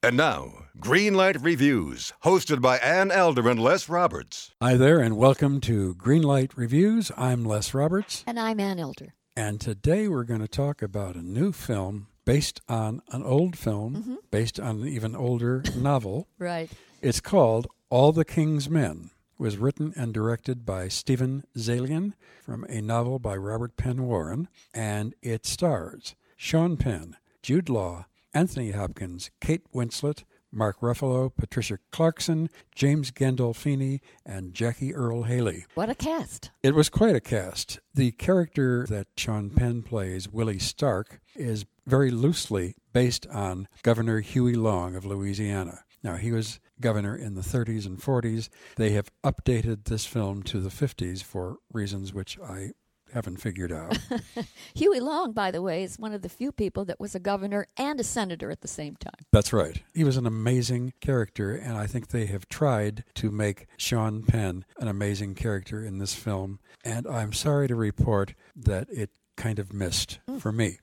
And now, Greenlight Reviews, hosted by Ann Elder and Les Roberts. Hi there, and welcome to Greenlight Reviews. I'm Les Roberts, And I'm Ann Elder. and today we're going to talk about a new film based on an old film, mm-hmm. based on an even older novel. Right. It's called All the King's Men. It was written and directed by Steven Zaillian from a novel by Robert Penn Warren, and it stars Sean Penn, Jude Law, Anthony Hopkins, Kate Winslet, Mark Ruffalo, Patricia Clarkson, James Gandolfini, and Jackie Earle Haley. What a cast. It was quite a cast. The character that Sean Penn plays, Willie Stark, is very loosely based on Governor Huey Long of Louisiana. Now, he was governor in the 30s and 40s. They have updated this film to the 50s for reasons which I haven't figured out. Huey Long, by the way, is one of the few people that was a governor and a senator at the same time. That's right. He was an amazing character, and I think they have tried to make Sean Penn an amazing character in this film. And I'm sorry to report that it kind of missed mm. for me.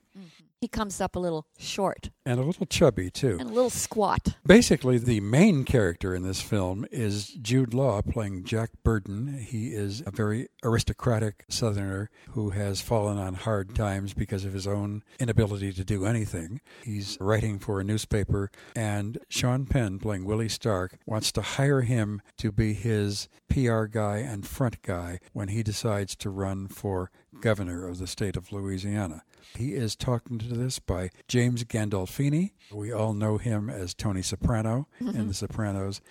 He comes up a little short And a little chubby, too. and a little squat. Basically, the main character in this film is Jude Law playing Jack Burden. He is a very aristocratic Southerner who has fallen on hard times because of his own inability to do anything. He's writing for a newspaper, and Sean Penn, playing Willie Stark, wants to hire him to be his PR guy and front guy when he decides to run for governor of the state of Louisiana. He is talking to this by James Gandolfini. We all know him as Tony Soprano in mm-hmm. The Sopranos.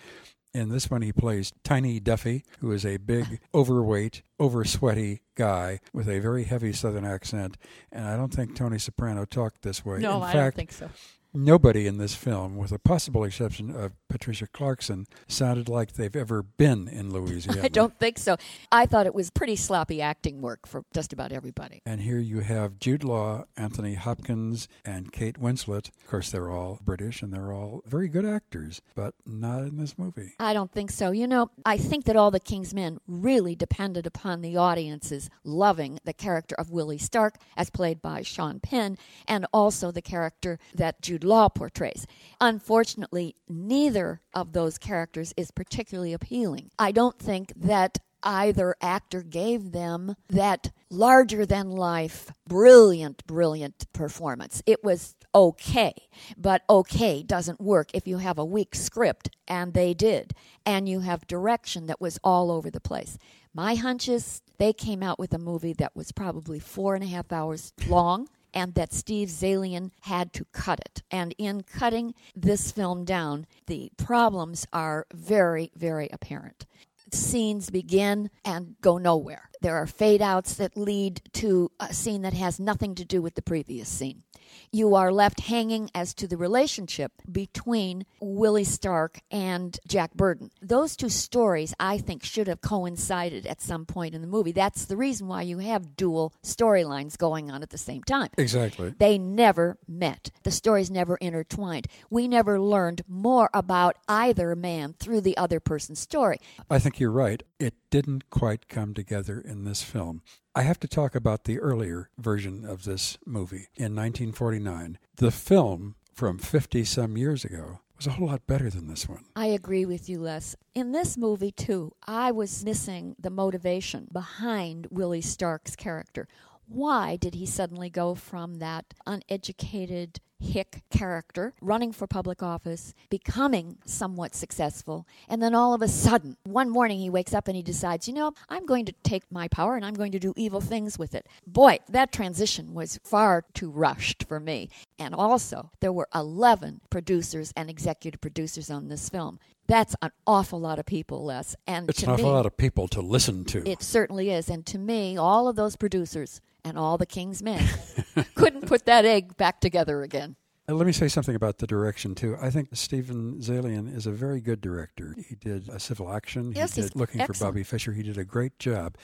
In this one, he plays Tiny Duffy, who is a big, overweight, over sweaty guy with a very heavy Southern accent. And I don't think Tony Soprano talked this way. No, in I fact, don't think so. Nobody in this film, with a possible exception of Patricia Clarkson, sounded like they've ever been in Louisiana. I don't think so. I thought it was pretty sloppy acting work for just about everybody. And here you have Jude Law, Anthony Hopkins, and Kate Winslet. Of course, they're all British and they're all very good actors, but not in this movie. I don't think so. You know, I think that all the King's Men really depended upon the audiences loving the character of Willie Stark, as played by Sean Penn, and also the character that Jude Law portrays. Unfortunately, neither of those characters is particularly appealing. I don't think that either actor gave them that larger than life, brilliant, brilliant performance. It was okay, but okay doesn't work if you have a weak script, and they did, and you have direction that was all over the place. My hunch is they came out with a movie that was probably four and a half hours long. And that Steve Zaillian had to cut it. And in cutting this film down, the problems are very, very apparent scenes begin and go nowhere. There are fade outs that lead to a scene that has nothing to do with the previous scene. You are left hanging as to the relationship between Willie Stark and Jack Burden. Those two stories, I think, should have coincided at some point in the movie. That's the reason why you have dual storylines going on at the same time. Exactly. They never met. The stories never intertwined. We never learned more about either man through the other person's story. I think you're right. It didn't quite come together in this film. I have to talk about the earlier version of this movie in 1949. The film from 50 some years ago was a whole lot better than this one. I agree with you, Les. In this movie, too, I was missing the motivation behind Willie Stark's character. Why did he suddenly go from that uneducated hick character, running for public office, becoming somewhat successful, and then all of a sudden, one morning he wakes up and he decides, you know, I'm going to take my power and I'm going to do evil things with it. Boy, that transition was far too rushed for me. And also, there were 11 producers and executive producers on this film. That's an awful lot of people, Les. And It's to an awful me, lot of people to listen to. it certainly is. And to me, all of those producers and all the King's men couldn't put that egg back together again. Uh, Let me say something about the direction too. I think Steven Zaillian is a very good director. He did a civil action. Yes, he he's did Looking for. Bobby Fischer. He did a great job.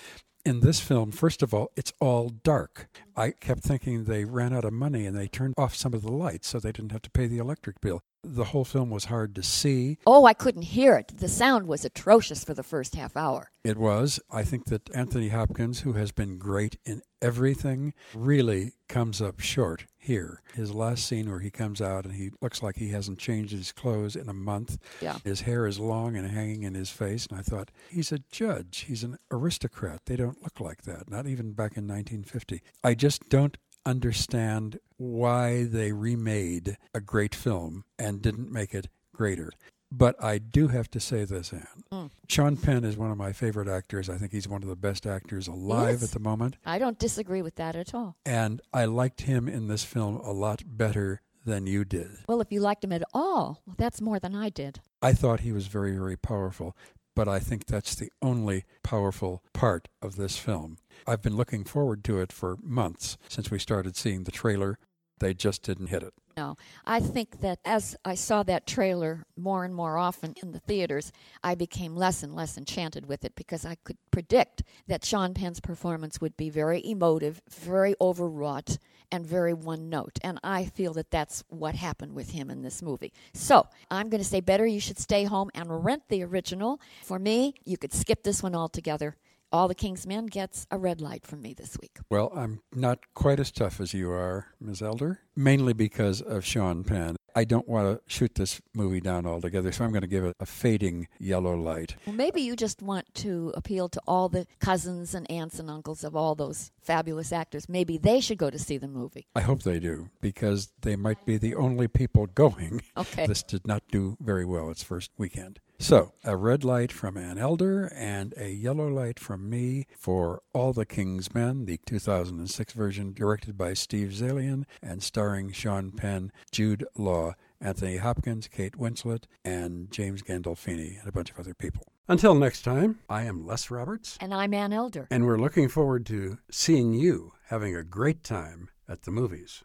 In this film, first of all, it's all dark. I kept thinking they ran out of money and they turned off some of the lights so they didn't have to pay the electric bill. The whole film was hard to see. Oh, I couldn't hear it. The sound was atrocious for the first half hour. It was. I think that Anthony Hopkins, who has been great in everything, really comes up short here. His last scene where he comes out and he looks like he hasn't changed his clothes in a month. Yeah. His hair is long and hanging in his face. And I thought, he's a judge. He's an aristocrat. They don't look like that, not even back in 1950. I just don't understand why they remade a great film and didn't make it greater. But I do have to say this, Ann. Mm. Sean Penn is one of my favorite actors. I think he's one of the best actors alive at the moment. I don't disagree with that at all. And I liked him in this film a lot better than you did. Well, if you liked him at all, well, that's more than I did. I thought he was very, very powerful, but I think that's the only powerful part of this film. I've been looking forward to it for months since we started seeing the trailer. They just didn't hit it. No, I think that as I saw that trailer more and more often in the theaters, I became less and less enchanted with it because I could predict that Sean Penn's performance would be very emotive, very overwrought, and very one note. And I feel that that's what happened with him in this movie. So I'm going to say better you should stay home and rent the original. For me, you could skip this one altogether. All the King's Men gets a red light from me this week. Well, I'm not quite as tough as you are, Ms. Elder, mainly because of Sean Penn. I don't want to shoot this movie down altogether, so I'm going to give it a fading yellow light. Well, maybe you just want to appeal to all the cousins and aunts and uncles of all those fabulous actors. Maybe they should go to see the movie. I hope they do, because they might be the only people going. Okay. This did not do very well its first weekend. So, a red light from Ann Elder and a yellow light from me for All the King's Men, the 2006 version directed by Steve Zaillian and starring Sean Penn, Jude Law, Anthony Hopkins, Kate Winslet, and James Gandolfini, and a bunch of other people. Until next time, I am Les Roberts, And I'm Ann Elder. and we're looking forward to seeing you having a great time at the movies.